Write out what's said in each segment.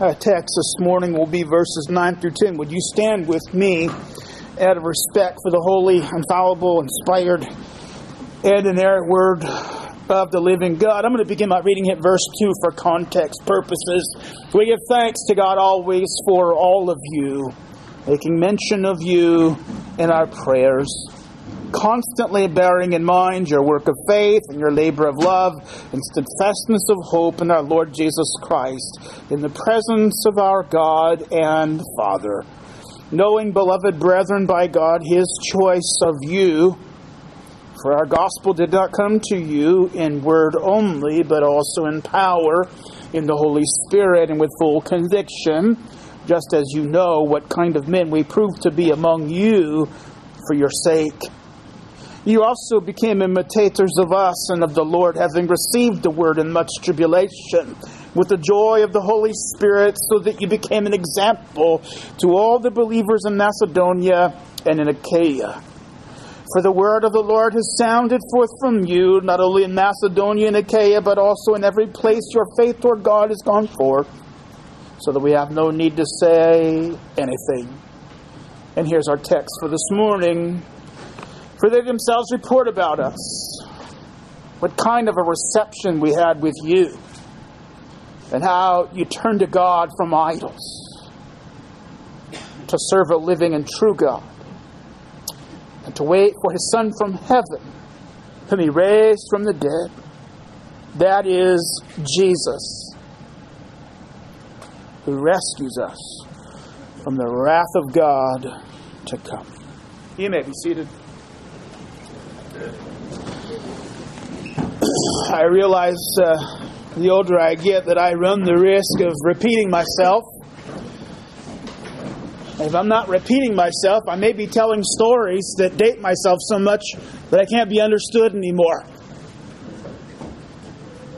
Our text this morning will be verses 9 through 10. Would you stand with me out of respect for the holy, infallible, inspired, and inerrant word of the living God? I'm going to begin by reading at verse 2 for context purposes. We give thanks to God always for all of you, making mention of you in our prayers constantly bearing in mind your work of faith and your labor of love and steadfastness of hope in our Lord Jesus Christ, in the presence of our God and Father. Knowing, beloved brethren, by God, his choice of you, for our gospel did not come to you in word only, but also in power, in the Holy Spirit, and with full conviction, just as you know what kind of men we proved to be among you for your sake. You also became imitators of us and of the Lord, having received the word in much tribulation, with the joy of the Holy Spirit, so that you became an example to all the believers in Macedonia and in Achaia. For the word of the Lord has sounded forth from you, not only in Macedonia and Achaia, but also in every place your faith toward God has gone forth, so that we have no need to say anything. And here's our text for this morning for they themselves report about us what kind of a reception we had with you, and how you turned to God from idols to serve a living and true God, and to wait for his Son from heaven, whom he raised from the dead. That is Jesus, who rescues us from the wrath of God to come. You may be seated. I realize uh, the older I get that I run the risk of repeating myself. If I'm not repeating myself, I may be telling stories that date myself so much that I can't be understood anymore.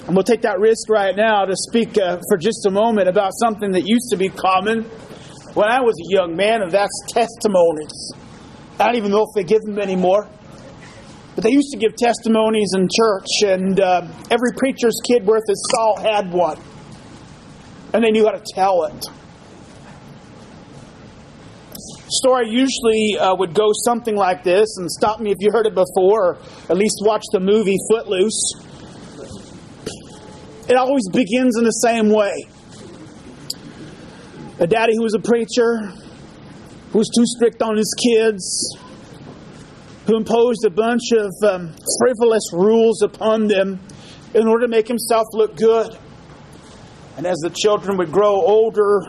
And we'll take that risk right now to speak uh, for just a moment about something that used to be common when I was a young man, and that's testimonies. I don't even know if they give them anymore. But they used to give testimonies in church, and uh, every preacher's kid worth his salt had one. And they knew how to tell it. Story usually uh, would go something like this, and stop me if you heard it before, or at least watch the movie Footloose. It always begins in the same way. A daddy who was a preacher, who was too strict on his kids, who imposed a bunch of um, frivolous rules upon them in order to make himself look good. And as the children would grow older,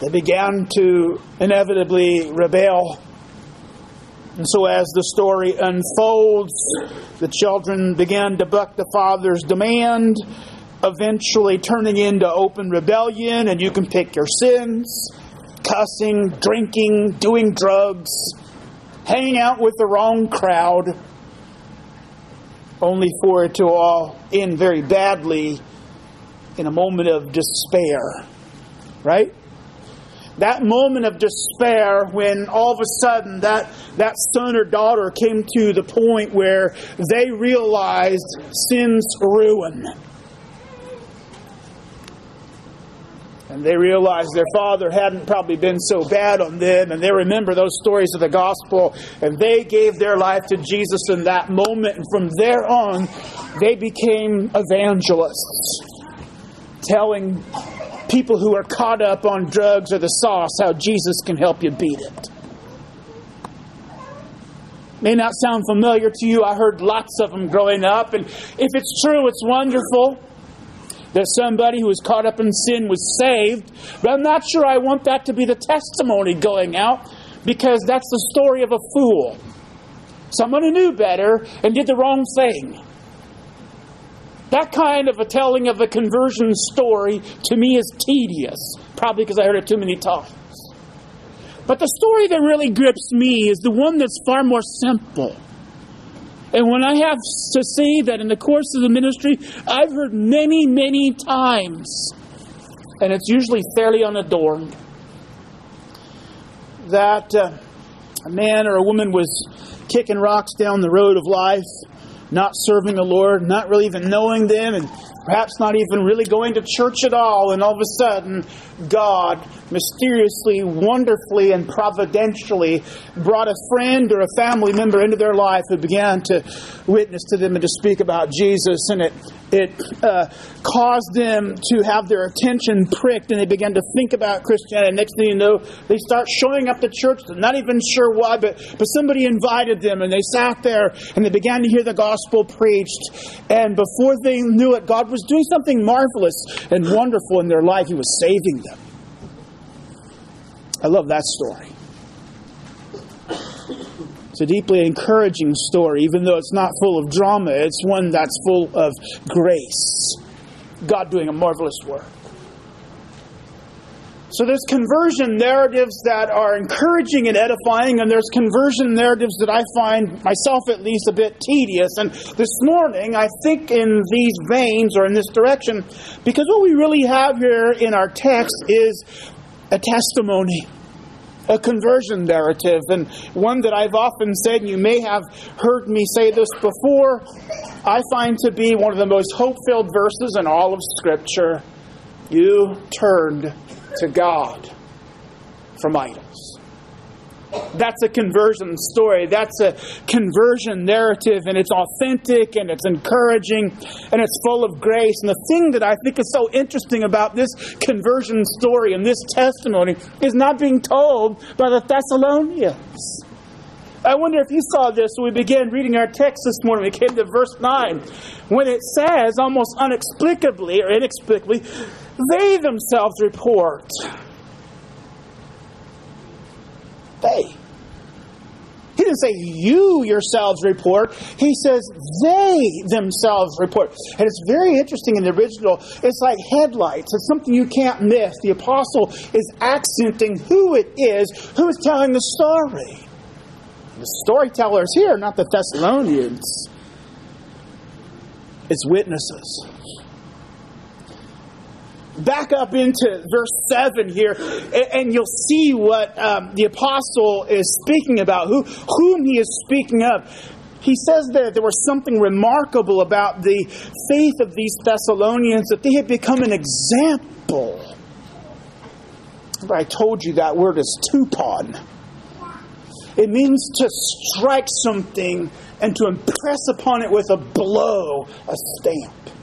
they began to inevitably rebel. And so, as the story unfolds, the children began to buck the father's demand, eventually turning into open rebellion, and you can pick your sins cussing, drinking, doing drugs hanging out with the wrong crowd, only for it to all end very badly in a moment of despair. Right? That moment of despair when all of a sudden that, that son or daughter came to the point where they realized sin's ruin And they realized their father hadn't probably been so bad on them, and they remember those stories of the gospel, and they gave their life to Jesus in that moment. And from there on, they became evangelists, telling people who are caught up on drugs or the sauce how Jesus can help you beat it. May not sound familiar to you. I heard lots of them growing up, and if it's true, it's wonderful that somebody who was caught up in sin was saved, but I'm not sure I want that to be the testimony going out because that's the story of a fool. Someone who knew better and did the wrong thing. That kind of a telling of a conversion story to me is tedious, probably because I heard it too many times. But the story that really grips me is the one that's far more simple. And when I have to see that in the course of the ministry, I've heard many, many times, and it's usually fairly unadorned, that uh, a man or a woman was kicking rocks down the road of life, not serving the Lord, not really even knowing them, and perhaps not even really going to church at all, and all of a sudden, God mysteriously, wonderfully, and providentially brought a friend or a family member into their life who began to witness to them and to speak about Jesus, and it it uh, caused them to have their attention pricked, and they began to think about Christianity. Next thing you know, they start showing up to church. They're not even sure why, but but somebody invited them, and they sat there and they began to hear the gospel preached. And before they knew it, God was doing something marvelous and wonderful in their life. He was saving them. I love that story. It's a deeply encouraging story, even though it's not full of drama. It's one that's full of grace. God doing a marvelous work. So there's conversion narratives that are encouraging and edifying, and there's conversion narratives that I find myself at least a bit tedious. And this morning, I think in these veins or in this direction, because what we really have here in our text is a testimony, a conversion narrative, and one that I've often said, and you may have heard me say this before, I find to be one of the most hope filled verses in all of Scripture. You turned to God from idols. That's a conversion story. That's a conversion narrative, and it's authentic and it's encouraging and it's full of grace. And the thing that I think is so interesting about this conversion story and this testimony is not being told by the Thessalonians. I wonder if you saw this when we began reading our text this morning. We came to verse 9, when it says, almost inexplicably or inexplicably, they themselves report they. He didn't say you yourselves report. He says they themselves report. And it's very interesting in the original. It's like headlights. It's something you can't miss. The apostle is accenting who it is who is telling the story. The storytellers here, not the Thessalonians. It's witnesses back up into verse 7 here, and you'll see what um, the apostle is speaking about, who, whom he is speaking of. He says that there was something remarkable about the faith of these Thessalonians, that they had become an example. I told you that word is tupon. It means to strike something and to impress upon it with a blow, a stamp.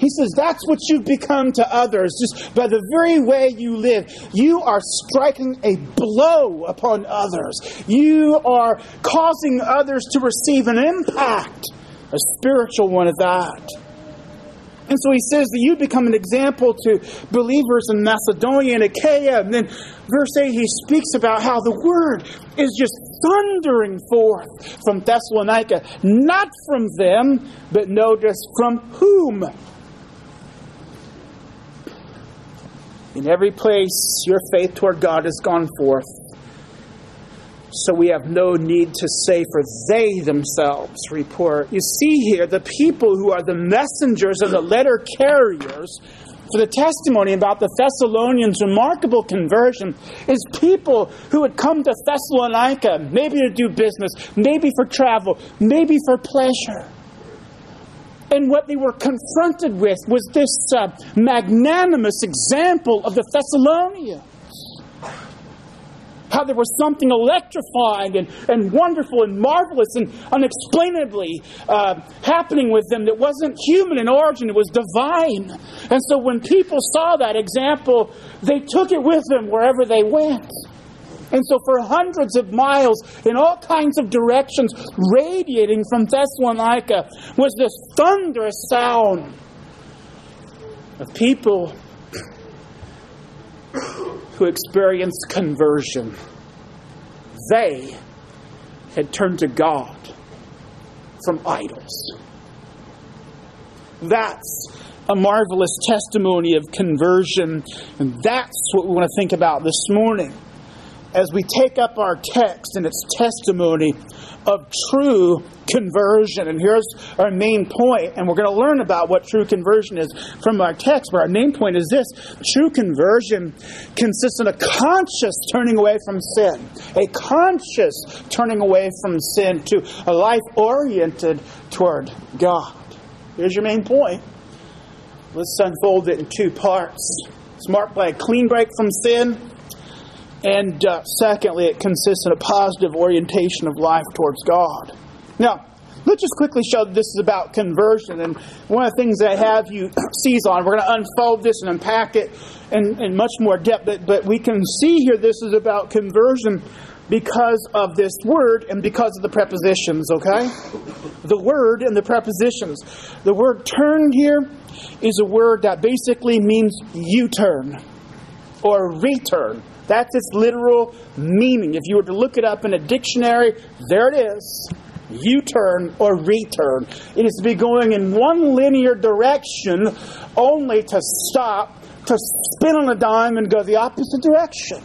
He says that's what you've become to others just by the very way you live. You are striking a blow upon others. You are causing others to receive an impact, a spiritual one at that. And so he says that you become an example to believers in Macedonia and Achaia. And then verse 8, he speaks about how the word is just thundering forth from Thessalonica, not from them, but notice from whom In every place, your faith toward God has gone forth. So we have no need to say, for they themselves report. You see here, the people who are the messengers and the letter carriers for the testimony about the Thessalonians' remarkable conversion is people who had come to Thessalonica, maybe to do business, maybe for travel, maybe for pleasure. And what they were confronted with was this uh, magnanimous example of the Thessalonians. How there was something electrifying and, and wonderful and marvelous and unexplainably uh, happening with them that wasn't human in origin, it was divine. And so when people saw that example, they took it with them wherever they went. And so, for hundreds of miles in all kinds of directions, radiating from Thessalonica was this thunderous sound of people who experienced conversion. They had turned to God from idols. That's a marvelous testimony of conversion, and that's what we want to think about this morning as we take up our text and its testimony of true conversion. And here's our main point, and we're going to learn about what true conversion is from our text. But our main point is this true conversion consists in a conscious turning away from sin, a conscious turning away from sin to a life oriented toward God. Here's your main point. Let's unfold it in two parts. It's marked by a clean break from sin, and uh, secondly, it consists in a positive orientation of life towards God. Now, let's just quickly show that this is about conversion. And one of the things that I have you seize on, we're going to unfold this and unpack it in, in much more depth, but, but we can see here this is about conversion because of this word and because of the prepositions, okay? The word and the prepositions. The word turn here is a word that basically means U turn or return. That's its literal meaning. If you were to look it up in a dictionary, there it is. U turn or return. It is to be going in one linear direction only to stop, to spin on a dime and go the opposite direction.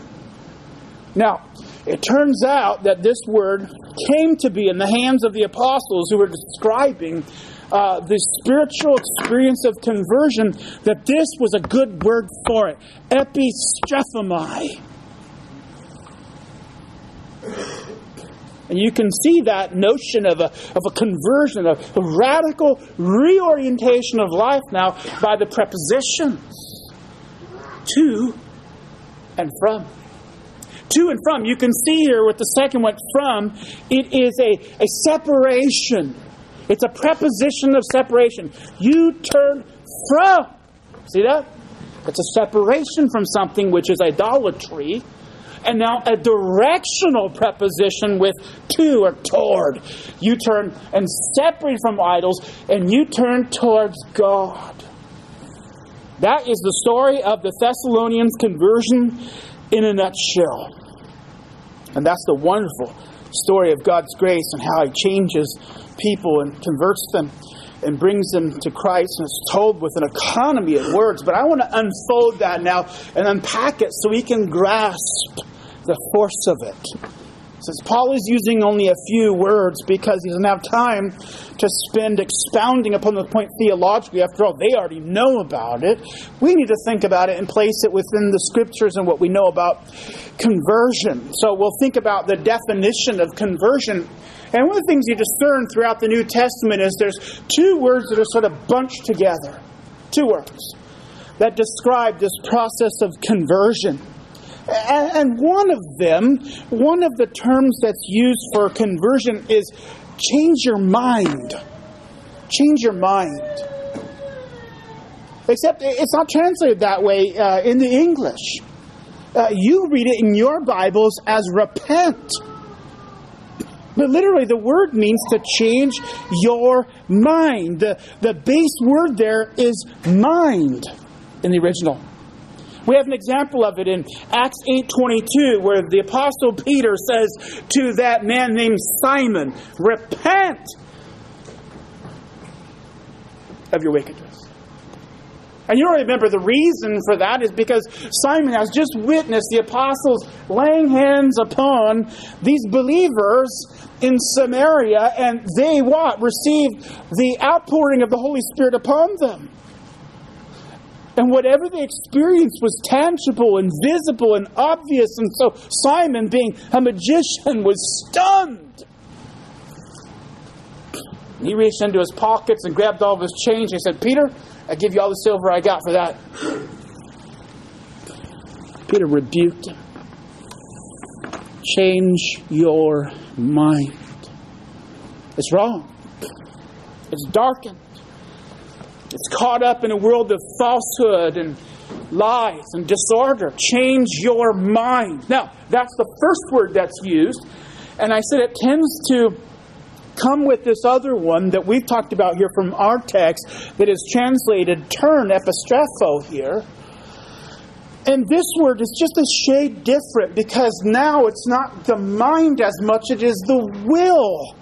Now, it turns out that this word came to be in the hands of the apostles who were describing uh, the spiritual experience of conversion, that this was a good word for it. Epistrephomai. And you can see that notion of a, of a conversion, of a radical reorientation of life now by the prepositions to and from. To and from. You can see here with the second one, from, it is a, a separation. It's a preposition of separation. You turn from. See that? It's a separation from something which is idolatry and now a directional preposition with to or toward. You turn and separate from idols, and you turn towards God. That is the story of the Thessalonians' conversion in a nutshell. And that's the wonderful story of God's grace and how He changes people and converts them and brings them to Christ, and it's told with an economy of words. But I want to unfold that now and unpack it so we can grasp the force of it. Since Paul is using only a few words because he doesn't have time to spend expounding upon the point theologically, after all, they already know about it. We need to think about it and place it within the scriptures and what we know about conversion. So we'll think about the definition of conversion. And one of the things you discern throughout the New Testament is there's two words that are sort of bunched together. Two words that describe this process of conversion. And one of them, one of the terms that's used for conversion is change your mind. Change your mind. Except it's not translated that way uh, in the English. Uh, you read it in your Bibles as repent. But literally, the word means to change your mind. The, the base word there is mind in the original. We have an example of it in Acts 8:22 where the apostle Peter says to that man named Simon, "Repent of your wickedness." And you remember the reason for that is because Simon has just witnessed the apostles laying hands upon these believers in Samaria, and they what? Received the outpouring of the Holy Spirit upon them. And whatever they experienced was tangible and visible and obvious. And so Simon, being a magician, was stunned. He reached into his pockets and grabbed all of his change. He said, Peter, I give you all the silver I got for that. Peter rebuked him. Change your mind. It's wrong. It's darkened. It's caught up in a world of falsehood and lies and disorder. Change your mind. Now, that's the first word that's used. And I said it tends to come with this other one that we've talked about here from our text that is translated turn, epistrepho here. And this word is just a shade different because now it's not the mind as much, it is the will.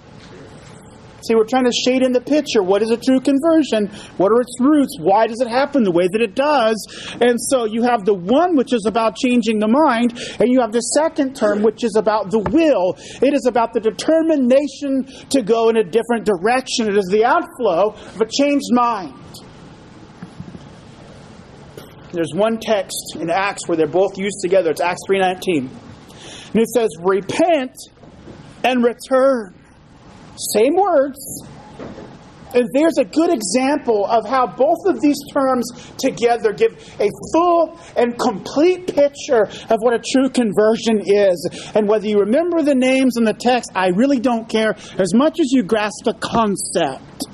See, we're trying to shade in the picture. What is a true conversion? What are its roots? Why does it happen the way that it does? And so you have the one which is about changing the mind, and you have the second term which is about the will. It is about the determination to go in a different direction. It is the outflow of a changed mind. There's one text in Acts where they're both used together. It's Acts 3:19. And it says, "Repent and return." Same words. And there's a good example of how both of these terms together give a full and complete picture of what a true conversion is. And whether you remember the names in the text, I really don't care as much as you grasp the concept.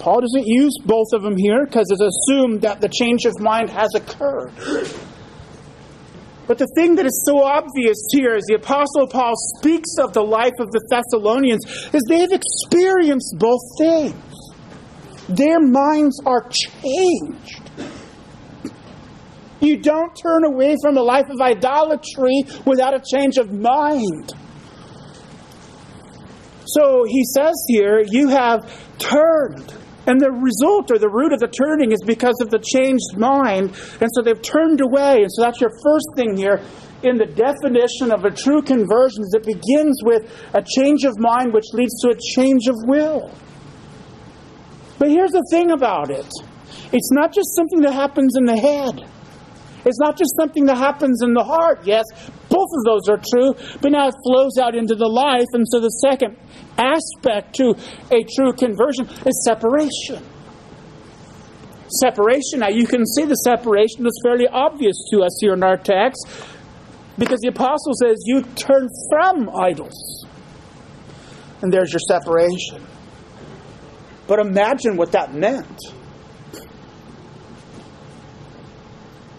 Paul doesn't use both of them here because it's assumed that the change of mind has occurred. But the thing that is so obvious here as the Apostle Paul speaks of the life of the Thessalonians is they've experienced both things. Their minds are changed. You don't turn away from a life of idolatry without a change of mind. So he says here, you have turned and the result or the root of the turning is because of the changed mind. And so they've turned away. And so that's your first thing here in the definition of a true conversion is it begins with a change of mind which leads to a change of will. But here's the thing about it. It's not just something that happens in the head. It's not just something that happens in the heart. Yes, both of those are true, but now it flows out into the life. And so the second aspect to a true conversion is separation. Separation. Now you can see the separation that's fairly obvious to us here in our text because the apostle says, You turn from idols. And there's your separation. But imagine what that meant.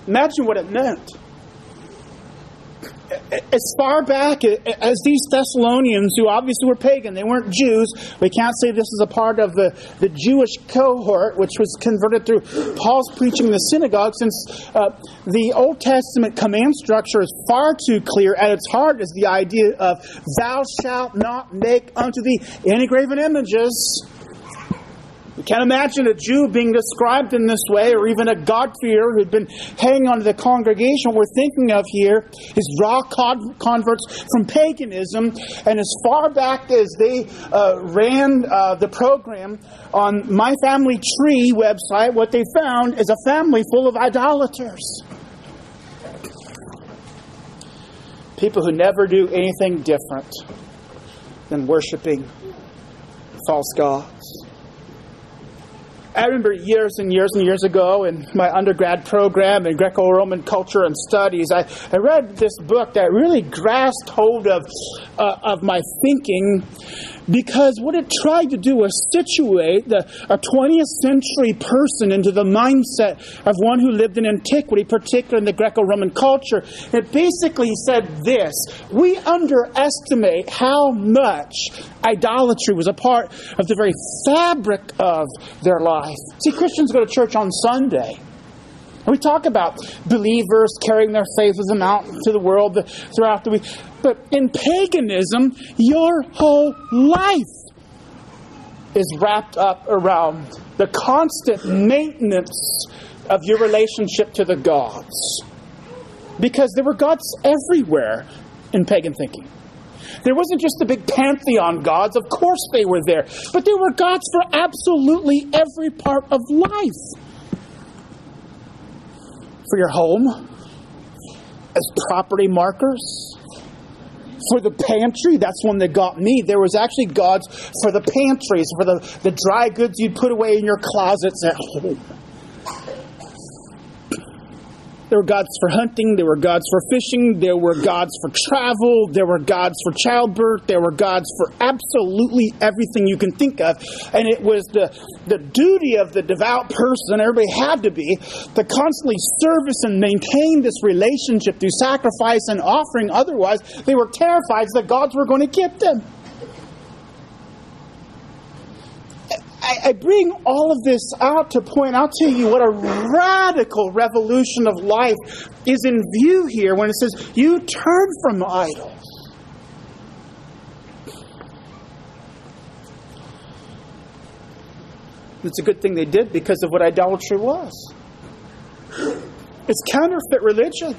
Imagine what it meant as far back as these Thessalonians, who obviously were pagan, they weren't Jews. We can't say this is a part of the, the Jewish cohort, which was converted through Paul's preaching in the synagogue, since uh, the Old Testament command structure is far too clear. At its heart is the idea of, Thou shalt not make unto thee any graven images can't imagine a Jew being described in this way, or even a God-fearer who'd been hanging on to the congregation. What we're thinking of here is raw converts from paganism, and as far back as they uh, ran uh, the program on My Family Tree website, what they found is a family full of idolaters. People who never do anything different than worshiping false gods. I remember years and years and years ago in my undergrad program in Greco Roman culture and studies, I, I read this book that really grasped hold of, uh, of my thinking because what it tried to do was situate the, a 20th century person into the mindset of one who lived in antiquity, particularly in the Greco Roman culture. It basically said this We underestimate how much idolatry was a part of the very fabric of their life. See, Christians go to church on Sunday. We talk about believers carrying their faith with them out to the world throughout the week. But in paganism, your whole life is wrapped up around the constant maintenance of your relationship to the gods. Because there were gods everywhere in pagan thinking. There wasn't just the big pantheon gods, of course they were there, but there were gods for absolutely every part of life for your home, as property markers. For the pantry, that's one that got me. There was actually gods for the pantries, for the, the dry goods you'd put away in your closets at home. There were gods for hunting, there were gods for fishing, there were gods for travel, there were gods for childbirth, there were gods for absolutely everything you can think of. And it was the, the duty of the devout person, everybody had to be, to constantly service and maintain this relationship through sacrifice and offering. Otherwise, they were terrified that gods were going to get them. I, I bring all of this out to point out to you what a radical revolution of life is in view here when it says, You turn from idols. It's a good thing they did because of what idolatry was. It's counterfeit religion.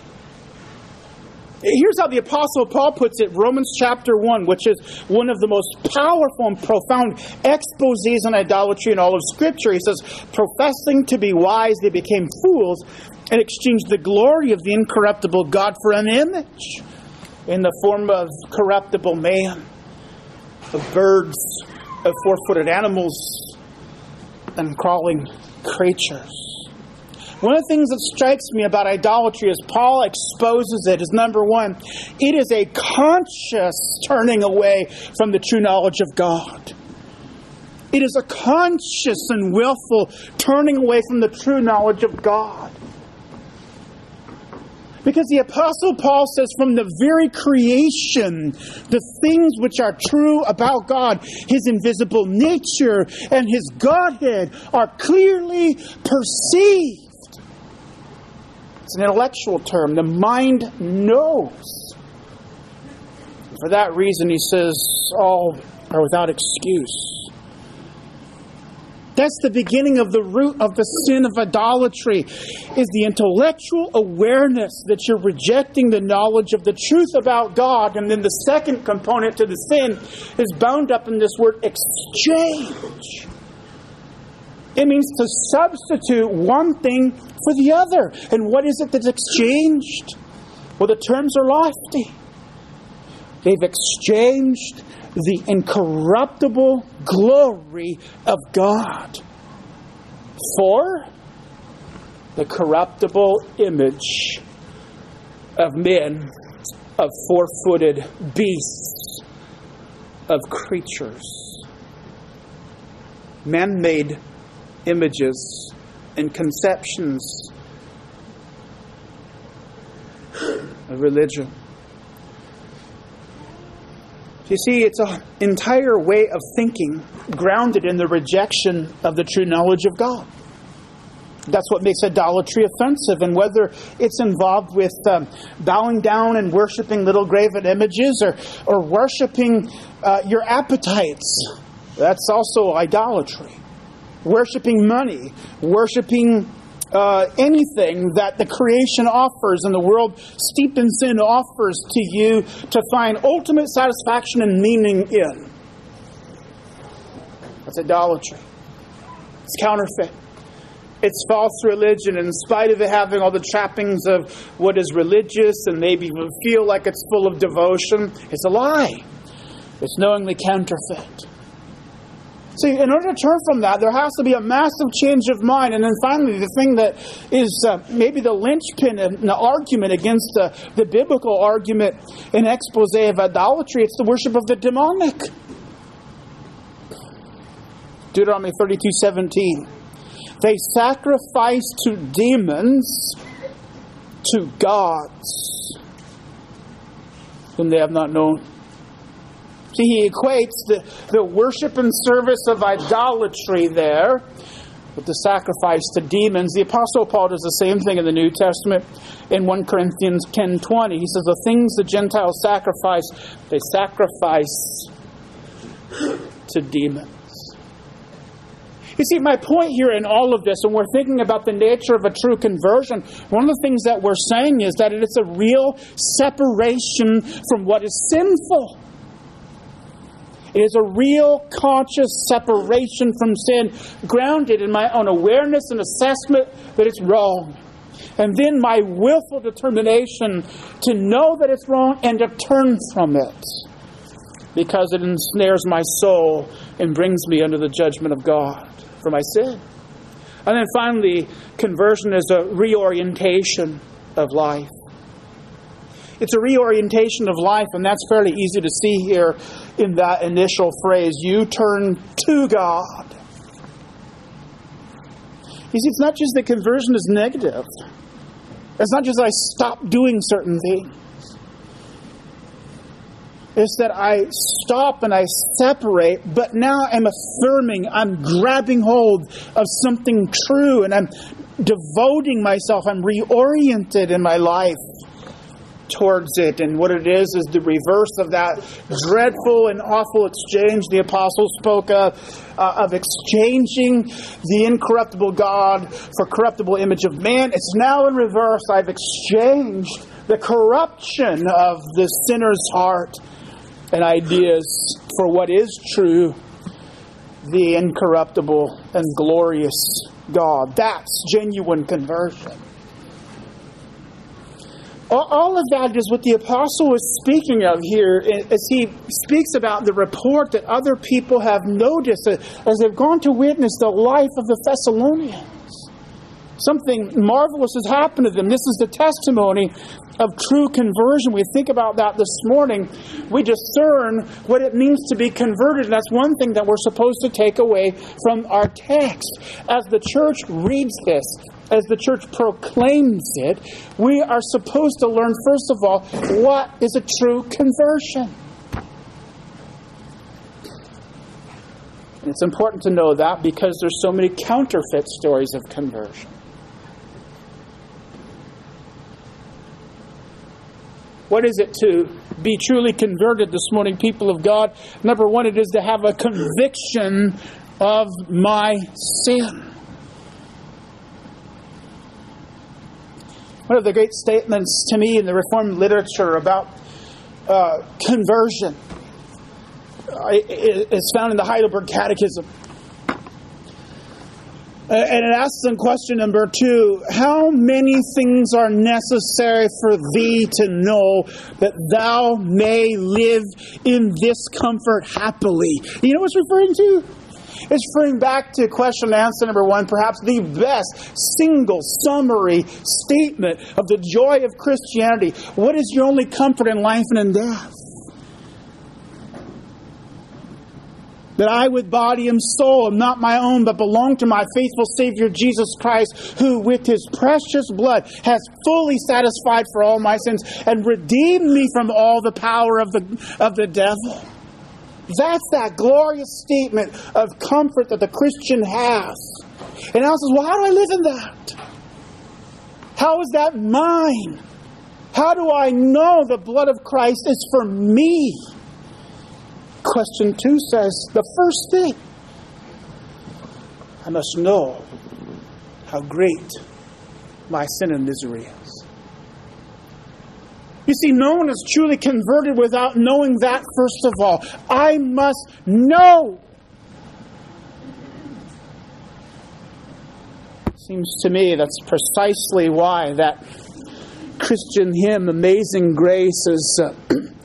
Here's how the Apostle Paul puts it Romans chapter 1, which is one of the most powerful and profound exposes on idolatry in all of Scripture. He says, Professing to be wise, they became fools and exchanged the glory of the incorruptible God for an image in the form of corruptible man, of birds, of four footed animals, and crawling creatures. One of the things that strikes me about idolatry as Paul exposes it is number one, it is a conscious turning away from the true knowledge of God. It is a conscious and willful turning away from the true knowledge of God. Because the Apostle Paul says, from the very creation, the things which are true about God, His invisible nature and His Godhead, are clearly perceived. It's an intellectual term. The mind knows. For that reason, he says, all are without excuse. That's the beginning of the root of the sin of idolatry is the intellectual awareness that you're rejecting the knowledge of the truth about God. And then the second component to the sin is bound up in this word exchange. It means to substitute one thing for the other. And what is it that's exchanged? Well, the terms are lofty. They've exchanged the incorruptible glory of God for the corruptible image of men, of four footed beasts, of creatures. Man made images and conceptions of religion. You see, it's an entire way of thinking grounded in the rejection of the true knowledge of God. That's what makes idolatry offensive. And whether it's involved with um, bowing down and worshiping little graven images or, or worshiping uh, your appetites, that's also idolatry. Worshiping money, worshiping uh, anything that the creation offers and the world steeped in sin offers to you to find ultimate satisfaction and meaning in. That's idolatry. It's counterfeit. It's false religion, in spite of it having all the trappings of what is religious and maybe feel like it's full of devotion, it's a lie. It's knowingly counterfeit. See, in order to turn from that, there has to be a massive change of mind. And then finally, the thing that is uh, maybe the linchpin in the argument against the, the biblical argument in expose of idolatry, it's the worship of the demonic. Deuteronomy 32 17. They sacrifice to demons, to gods, whom they have not known. He equates the, the worship and service of idolatry there with the sacrifice to demons. The Apostle Paul does the same thing in the New Testament in 1 Corinthians 10.20. He says, the things the Gentiles sacrifice, they sacrifice to demons. You see, my point here in all of this, when we're thinking about the nature of a true conversion, one of the things that we're saying is that it's a real separation from what is sinful. It is a real conscious separation from sin, grounded in my own awareness and assessment that it's wrong. And then my willful determination to know that it's wrong and to turn from it because it ensnares my soul and brings me under the judgment of God for my sin. And then finally, conversion is a reorientation of life. It's a reorientation of life, and that's fairly easy to see here in that initial phrase you turn to God. You see, it's not just that conversion is negative, it's not just I stop doing certain things. It's that I stop and I separate, but now I'm affirming, I'm grabbing hold of something true, and I'm devoting myself, I'm reoriented in my life towards it. And what it is is the reverse of that dreadful and awful exchange the apostle spoke of, uh, of exchanging the incorruptible God for corruptible image of man. It's now in reverse. I've exchanged the corruption of the sinner's heart and ideas for what is true, the incorruptible and glorious God. That's genuine conversion. All of that is what the apostle is speaking of here as he speaks about the report that other people have noticed uh, as they've gone to witness the life of the Thessalonians. Something marvelous has happened to them. This is the testimony of true conversion. We think about that this morning. We discern what it means to be converted. And that's one thing that we're supposed to take away from our text. As the church reads this, as the church proclaims it, we are supposed to learn, first of all, what is a true conversion. And it's important to know that because there's so many counterfeit stories of conversion. What is it to be truly converted this morning, people of God? Number one, it is to have a conviction of my sin. One of the great statements to me in the Reformed literature about uh, conversion uh, is found in the Heidelberg Catechism. And it asks in question number two How many things are necessary for thee to know that thou may live in this comfort happily? You know what it's referring to? It's referring back to question and answer number one, perhaps the best single summary statement of the joy of Christianity. What is your only comfort in life and in death? that I with body and soul am not my own, but belong to my faithful Savior Jesus Christ, who with his precious blood has fully satisfied for all my sins and redeemed me from all the power of the, of the devil. That's that glorious statement of comfort that the Christian has. And Al says, Well, how do I live in that? How is that mine? How do I know the blood of Christ is for me? Question two says the first thing I must know how great my sin and misery is. You see, no one is truly converted without knowing that, first of all. I must know. Seems to me that's precisely why that Christian hymn, Amazing Grace, is. Uh,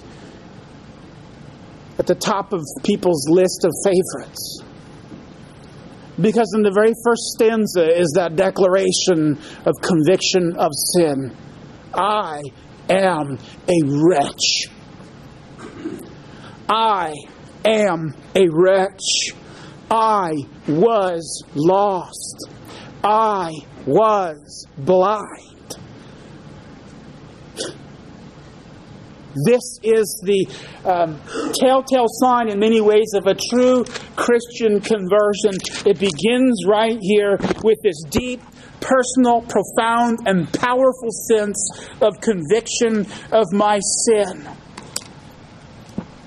at the top of people's list of favorites. Because in the very first stanza is that declaration of conviction of sin. I am a wretch. I am a wretch. I was lost. I was blind. This is the um, telltale sign in many ways of a true Christian conversion. It begins right here with this deep, personal, profound, and powerful sense of conviction of my sin.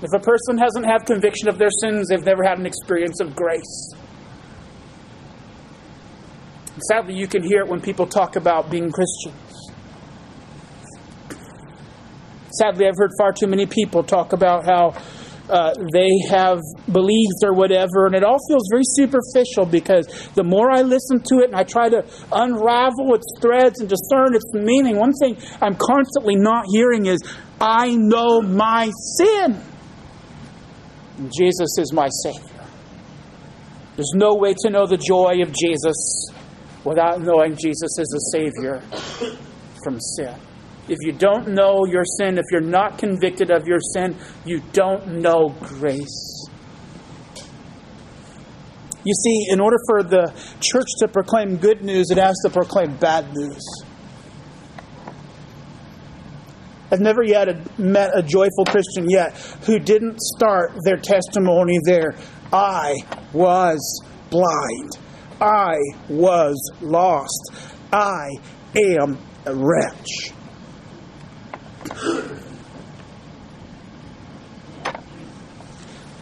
If a person hasn't had conviction of their sins, they've never had an experience of grace. Sadly, you can hear it when people talk about being Christians. Sadly, I've heard far too many people talk about how uh, they have beliefs or whatever, and it all feels very superficial because the more I listen to it and I try to unravel its threads and discern its meaning, one thing I'm constantly not hearing is, I know my sin. Jesus is my Savior. There's no way to know the joy of Jesus without knowing Jesus is a Savior from sin. If you don't know your sin, if you're not convicted of your sin, you don't know grace. You see, in order for the church to proclaim good news, it has to proclaim bad news. I've never yet met a joyful Christian yet who didn't start their testimony there. I was blind. I was lost. I am a wretch.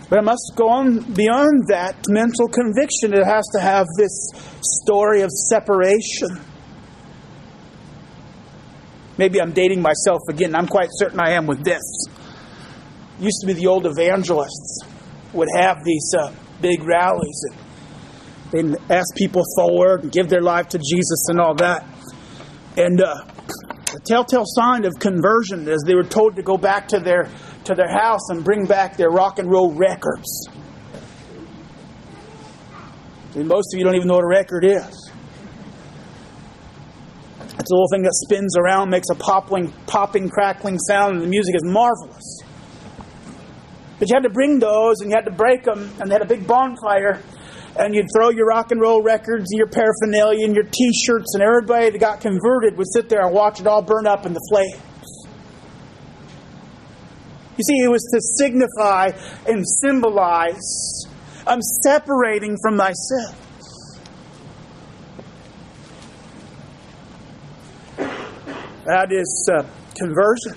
But it must go on beyond that mental conviction. It has to have this story of separation. Maybe I'm dating myself again. I'm quite certain I am with this. Used to be the old evangelists would have these uh, big rallies and they'd ask people forward and give their life to Jesus and all that. And uh, The telltale sign of conversion is they were told to go back to their to their house and bring back their rock and roll records. And most of you don't even know what a record is. It's a little thing that spins around, makes a popping, popping, crackling sound, and the music is marvelous. But you had to bring those, and you had to break them, and they had a big bonfire, and you'd throw your rock and roll records, your paraphernalia, and your T-shirts, and everybody that got converted would sit there and watch it all burn up in the flames. You see, it was to signify and symbolize I'm separating from my sin. That is uh, conversion.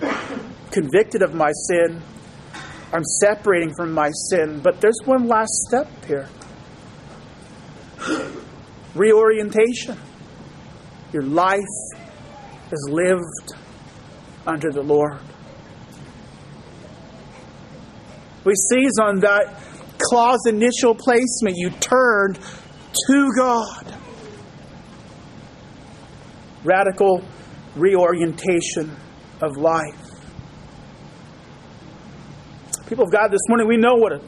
Convicted of my sin. I'm separating from my sin. But there's one last step here reorientation. Your life is lived under the Lord. We seize on that clause initial placement. You turned to God. Radical reorientation of life. People of God, this morning we know what a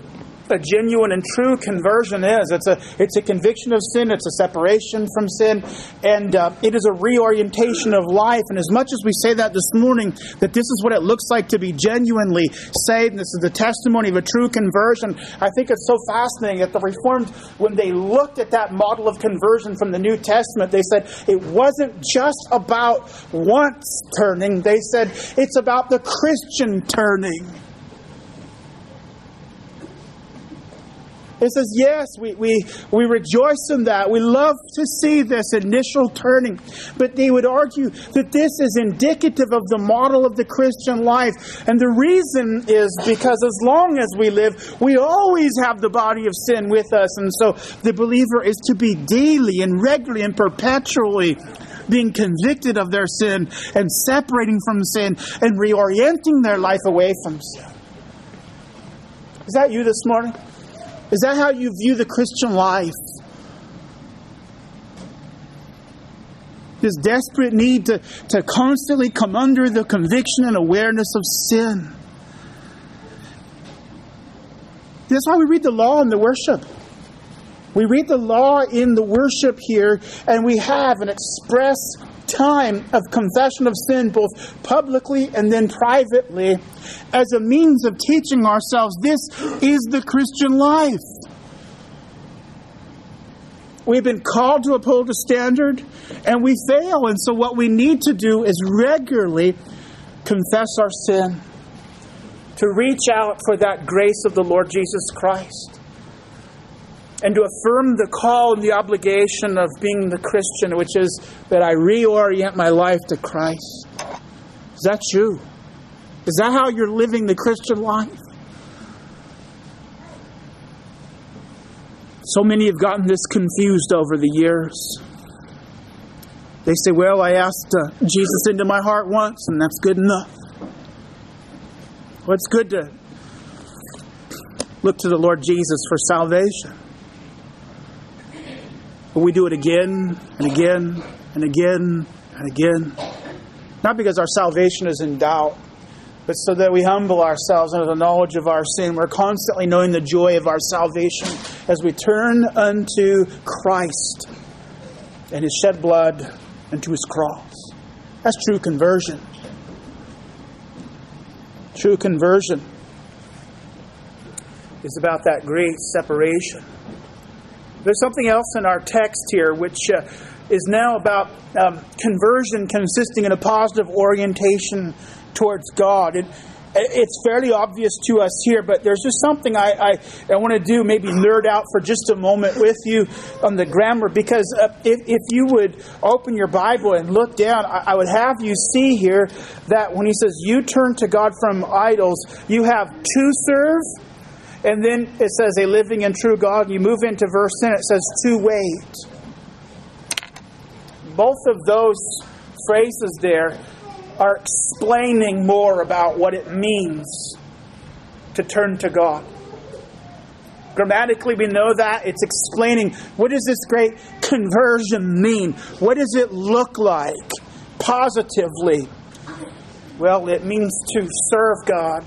a genuine and true conversion is. It's a it's a conviction of sin. It's a separation from sin, and uh, it is a reorientation of life. And as much as we say that this morning, that this is what it looks like to be genuinely saved, and this is the testimony of a true conversion. I think it's so fascinating that the Reformed, when they looked at that model of conversion from the New Testament, they said it wasn't just about once turning. They said it's about the Christian turning. It says, yes, we, we, we rejoice in that. We love to see this initial turning. But they would argue that this is indicative of the model of the Christian life. And the reason is because as long as we live, we always have the body of sin with us. And so the believer is to be daily and regularly and perpetually being convicted of their sin and separating from sin and reorienting their life away from sin. Is that you this morning? Is that how you view the Christian life? This desperate need to, to constantly come under the conviction and awareness of sin. That's why we read the law in the worship. We read the law in the worship here, and we have an express time of confession of sin, both publicly and then privately, as a means of teaching ourselves this is the Christian life. We've been called to uphold a standard, and we fail. And so, what we need to do is regularly confess our sin, to reach out for that grace of the Lord Jesus Christ and to affirm the call and the obligation of being the Christian, which is that I reorient my life to Christ. Is that true? Is that how you're living the Christian life? So many have gotten this confused over the years. They say, Well, I asked uh, Jesus into my heart once, and that's good enough. Well, it's good to look to the Lord Jesus for salvation. But we do it again and again and again and again. Not because our salvation is in doubt, but so that we humble ourselves under the knowledge of our sin. We're constantly knowing the joy of our salvation as we turn unto Christ and his shed blood and to his cross. That's true conversion. True conversion is about that great separation. There's something else in our text here which uh, is now about um, conversion consisting in a positive orientation towards God. It, it's fairly obvious to us here, but there's just something I, I, I want to do, maybe nerd out for just a moment with you on the grammar, because uh, if, if you would open your Bible and look down, I, I would have you see here that when he says, You turn to God from idols, you have to serve and then it says a living and true God. You move into verse 10, it says to wait. Both of those phrases there are explaining more about what it means to turn to God. Grammatically, we know that. It's explaining what does this great conversion mean? What does it look like? positively? Well, it means to serve God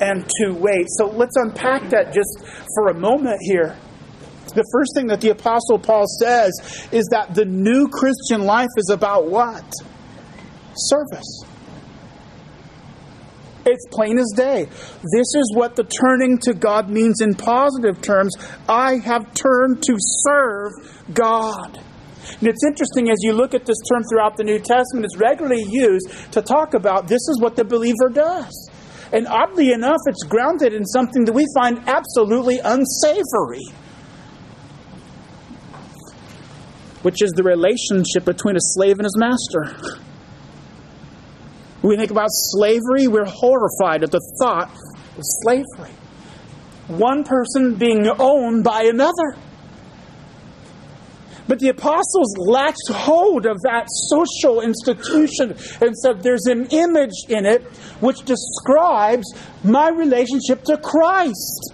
and to wait. So let's unpack that just for a moment here. The first thing that the Apostle Paul says is that the new Christian life is about what? Service. It's plain as day. This is what the turning to God means in positive terms. I have turned to serve God. And it's interesting as you look at this term throughout the New Testament, it's regularly used to talk about this is what the believer does. And oddly enough, it's grounded in something that we find absolutely unsavory, which is the relationship between a slave and his master. When we think about slavery, we're horrified at the thought of slavery. One person being owned by another. But the apostles latched hold of that social institution and said there's an image in it which describes my relationship to Christ.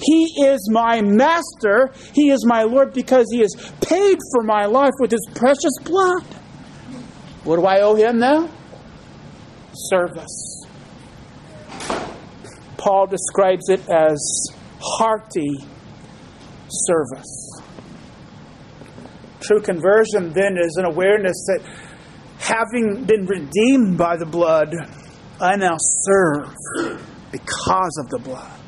He is my master. He is my Lord because he has paid for my life with his precious blood. What do I owe him now? Service. Paul describes it as hearty service. True conversion then is an awareness that having been redeemed by the blood, I now serve because of the blood.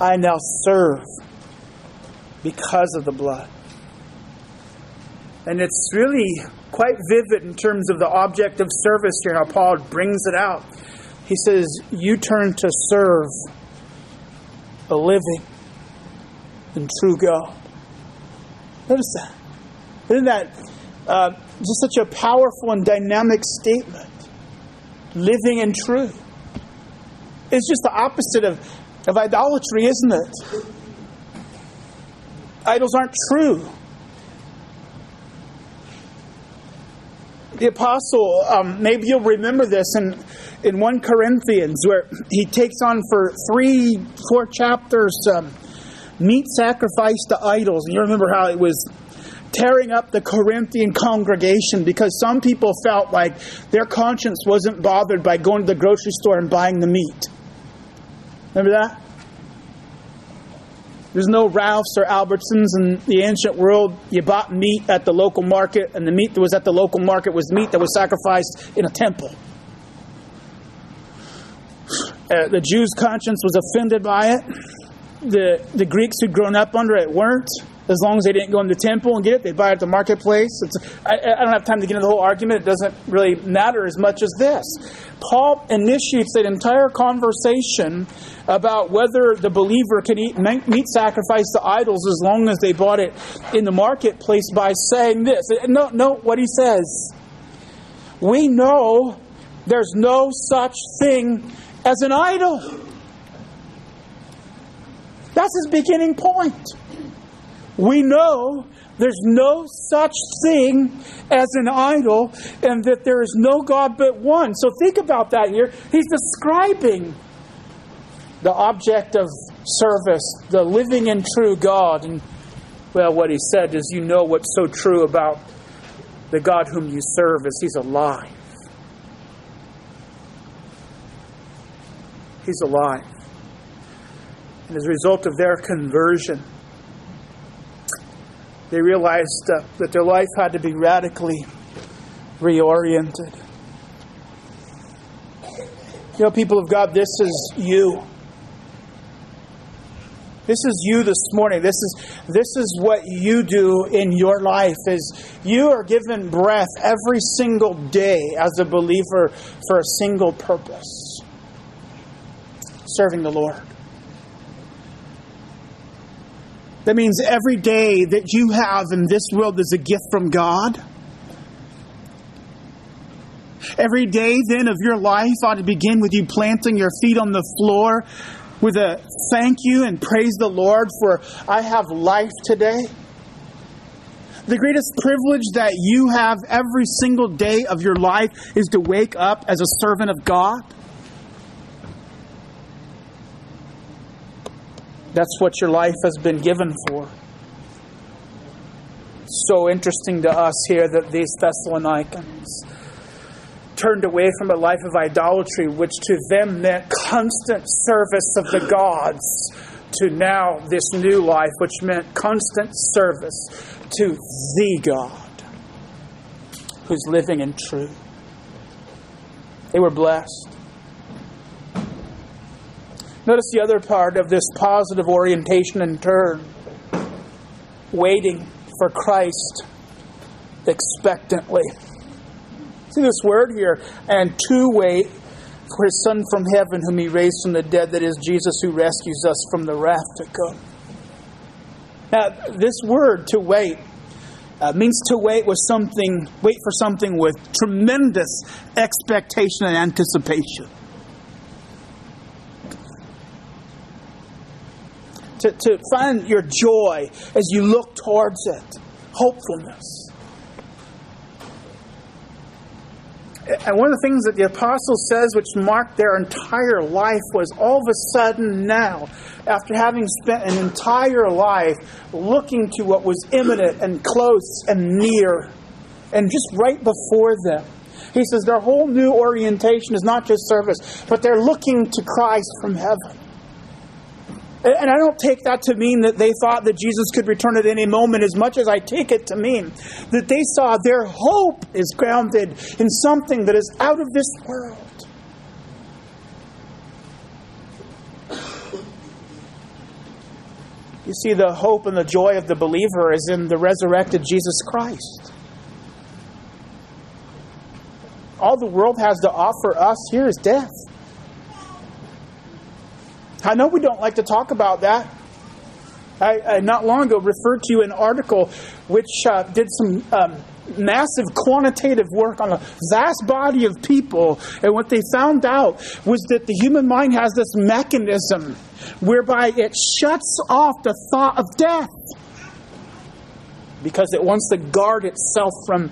I now serve because of the blood. And it's really quite vivid in terms of the object of service here, how Paul brings it out. He says, You turn to serve a living and true God. Notice that. Isn't that uh, just such a powerful and dynamic statement? Living in truth. It's just the opposite of, of idolatry, isn't it? Idols aren't true. The apostle, um, maybe you'll remember this in, in 1 Corinthians, where he takes on for three, four chapters um, meat sacrifice to idols. And you remember how it was tearing up the Corinthian congregation because some people felt like their conscience wasn't bothered by going to the grocery store and buying the meat. Remember that? There's no Ralphs or Albertsons in the ancient world. You bought meat at the local market, and the meat that was at the local market was meat that was sacrificed in a temple. Uh, the Jew's conscience was offended by it the, the Greeks who'd grown up under it weren't. As long as they didn't go in the temple and get it, they'd buy it at the marketplace. I, I, don't have time to get into the whole argument. It doesn't really matter as much as this. Paul initiates an entire conversation about whether the believer can eat meat sacrifice to idols as long as they bought it in the marketplace by saying this. Note, no, what he says. We know there's no such thing as an idol. That's his beginning point. We know there's no such thing as an idol and that there is no God but one. So think about that here. He's describing the object of service, the living and true God. And, well, what he said is, you know what's so true about the God whom you serve is he's alive. He's alive. And as a result of their conversion, they realized uh, that their life had to be radically reoriented. You know, people of God, this is you. This is you this morning. This is this is what you do in your life is you are given breath every single day as a believer for a single purpose. Serving the Lord. That means every day that you have in this world is a gift from God. Every day, then, of your life ought to begin with you planting your feet on the floor with a thank you and praise the Lord for I have life today. The greatest privilege that you have every single day of your life is to wake up as a servant of God. That's what your life has been given for. so interesting to us here that these Thessalonians turned away from a life of idolatry, which to them meant constant service of the gods, to now this new life, which meant constant service to the God who's living and true. They were blessed. Notice the other part of this positive orientation and turn waiting for Christ expectantly. See this word here, and to wait for his Son from heaven, whom he raised from the dead, that is Jesus who rescues us from the wrath to come. Now, this word, to wait, uh, means to wait with something, wait for something with tremendous expectation and anticipation. To, to find your joy as you look towards it, hopefulness. And one of the things that the apostle says, which marked their entire life, was all of a sudden now, after having spent an entire life looking to what was imminent and close and near, and just right before them, he says their whole new orientation is not just service, but they're looking to Christ from heaven. And I don't take that to mean that they thought that Jesus could return at any moment as much as I take it to mean that they saw their hope is grounded in something that is out of this world. You see, the hope and the joy of the believer is in the resurrected Jesus Christ. All the world has to offer us here is death. I know we don't like to talk about that. I, I not long ago referred to an article which uh, did some um, massive quantitative work on a vast body of people, and what they found out was that the human mind has this mechanism whereby it shuts off the thought of death because it wants to guard itself from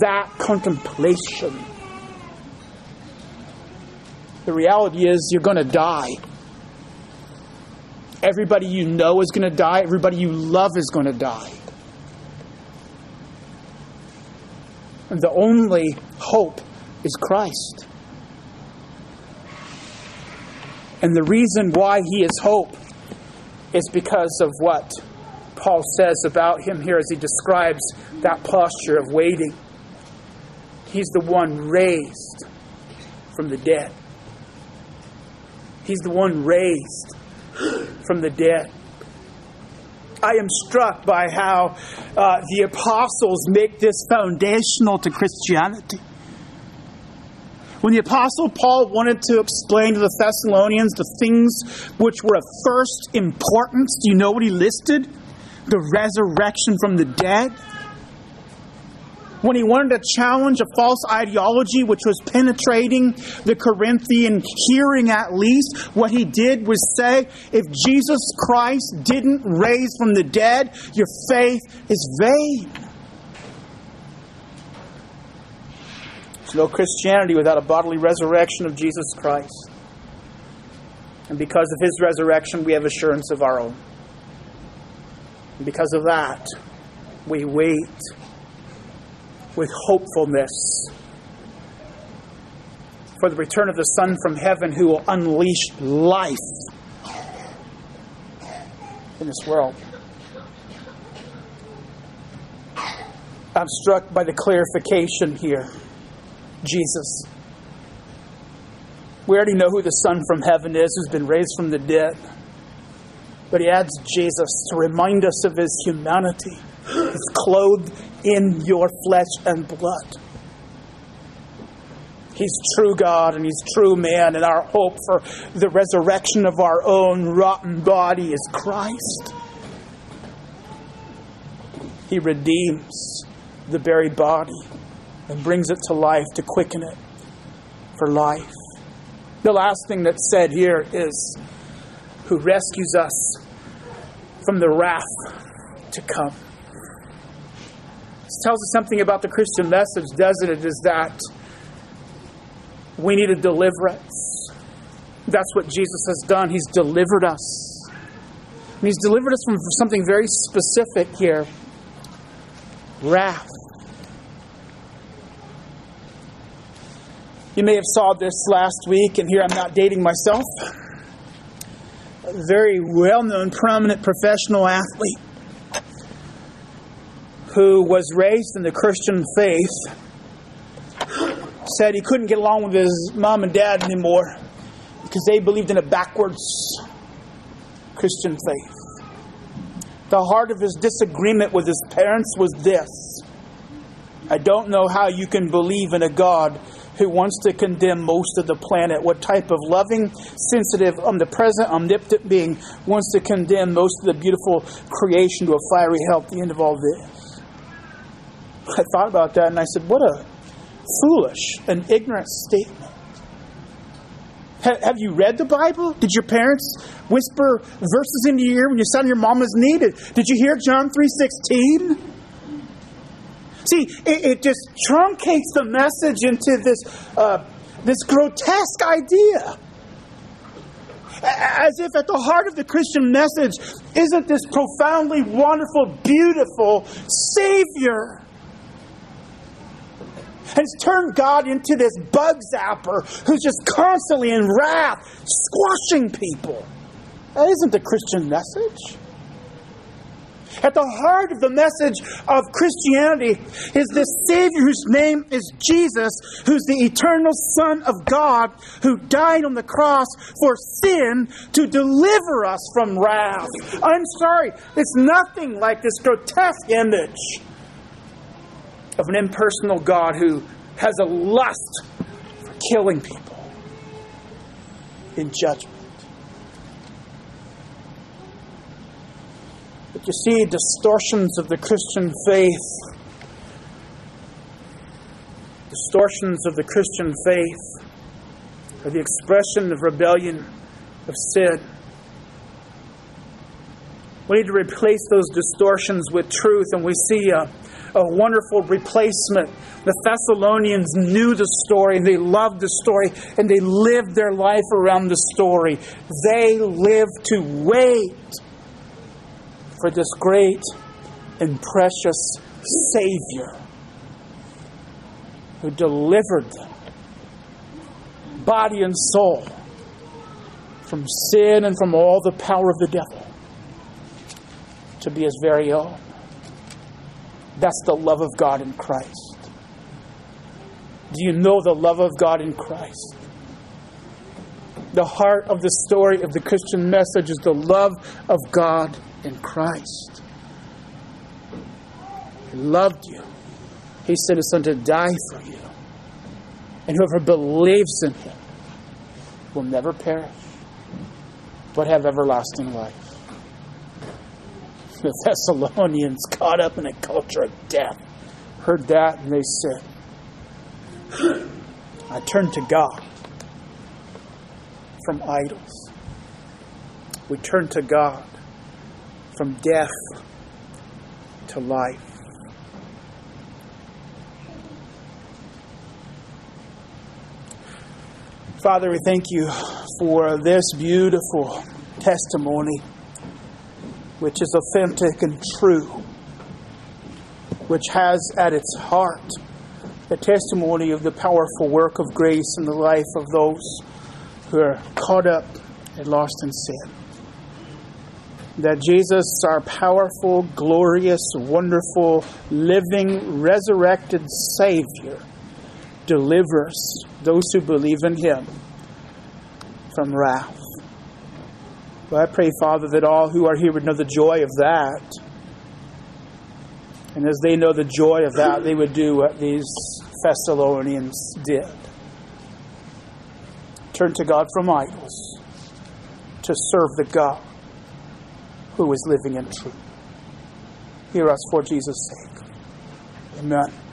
that contemplation. The reality is, you're going to die. Everybody you know is going to die. Everybody you love is going to die. And the only hope is Christ. And the reason why he is hope is because of what Paul says about him here as he describes that posture of waiting. He's the one raised from the dead. He's the one raised from the dead. I am struck by how uh, the apostles make this foundational to Christianity. When the apostle Paul wanted to explain to the Thessalonians the things which were of first importance, do you know what he listed? The resurrection from the dead when he wanted to challenge a false ideology which was penetrating the Corinthian hearing at least, what he did was say, if Jesus Christ didn't raise from the dead, your faith is vain. There's no Christianity without a bodily resurrection of Jesus Christ. And because of his resurrection, we have assurance of our own. And because of that, we wait with hopefulness for the return of the Son from heaven who will unleash life in this world. I'm struck by the clarification here Jesus. We already know who the Son from heaven is who's been raised from the dead. But he adds Jesus to remind us of his humanity. He's clothed in your flesh and blood. He's true God and He's true man, and our hope for the resurrection of our own rotten body is Christ. He redeems the buried body and brings it to life to quicken it for life. The last thing that's said here is who rescues us from the wrath to come. Tells us something about the Christian message, doesn't it? Is that we need a deliverance. That's what Jesus has done. He's delivered us. And he's delivered us from something very specific here. wrath. You may have saw this last week, and here I'm not dating myself. A very well-known, prominent professional athlete who was raised in the Christian faith said he couldn't get along with his mom and dad anymore because they believed in a backwards Christian faith. The heart of his disagreement with his parents was this I don't know how you can believe in a God who wants to condemn most of the planet. What type of loving, sensitive, omnipresent, omnipotent being wants to condemn most of the beautiful creation to a fiery hell at the end of all this? I thought about that and I said, what a foolish and ignorant statement. Have you read the Bible? Did your parents whisper verses into your ear when you sat on your mama's knee? Did, did you hear John 3.16? See, it, it, just truncates the message into this, uh, this grotesque idea. As if at the heart of the Christian message isn't this profoundly wonderful, beautiful Savior has turned God into this bug zapper who's just constantly in wrath, squashing people. That isn't the Christian message. At the heart of the message of Christianity is this Savior whose name is Jesus, who's the eternal Son of God, who died on the cross for sin to deliver us from wrath. I'm sorry, it's nothing like this grotesque image of an impersonal God who has a lust for killing people in judgment. But you see, distortions of the Christian faith, distortions of the Christian faith, are the expression of rebellion, of sin. We need to replace those distortions with truth, and we see a a wonderful replacement. The Thessalonians knew the story and they loved the story and they lived their life around the story. They lived to wait for this great and precious Savior who delivered them, body and soul, from sin and from all the power of the devil, to be his very own. That's the love of God in Christ. Do you know the love of God in Christ? The heart of the story of the Christian message is the love of God in Christ. He loved you. He sent his son to die for you. And whoever believes in him will never perish, but have everlasting life the Thessalonians caught up in a culture of death heard that and they said, I turned to God from idols. We turn to God from death to life. Father, we thank you for this beautiful testimony which is authentic and true, which has at its heart the testimony of the powerful work of grace in the life of those who are caught up and lost in sin. That Jesus, our powerful, glorious, wonderful, living, resurrected Savior, delivers those who believe in Him from wrath. But I pray, Father, that all who are here would know the joy of that. And as they know the joy of that, they would do what these Thessalonians did turn to God from idols to serve the God who is living and true. Hear us for Jesus' sake. Amen.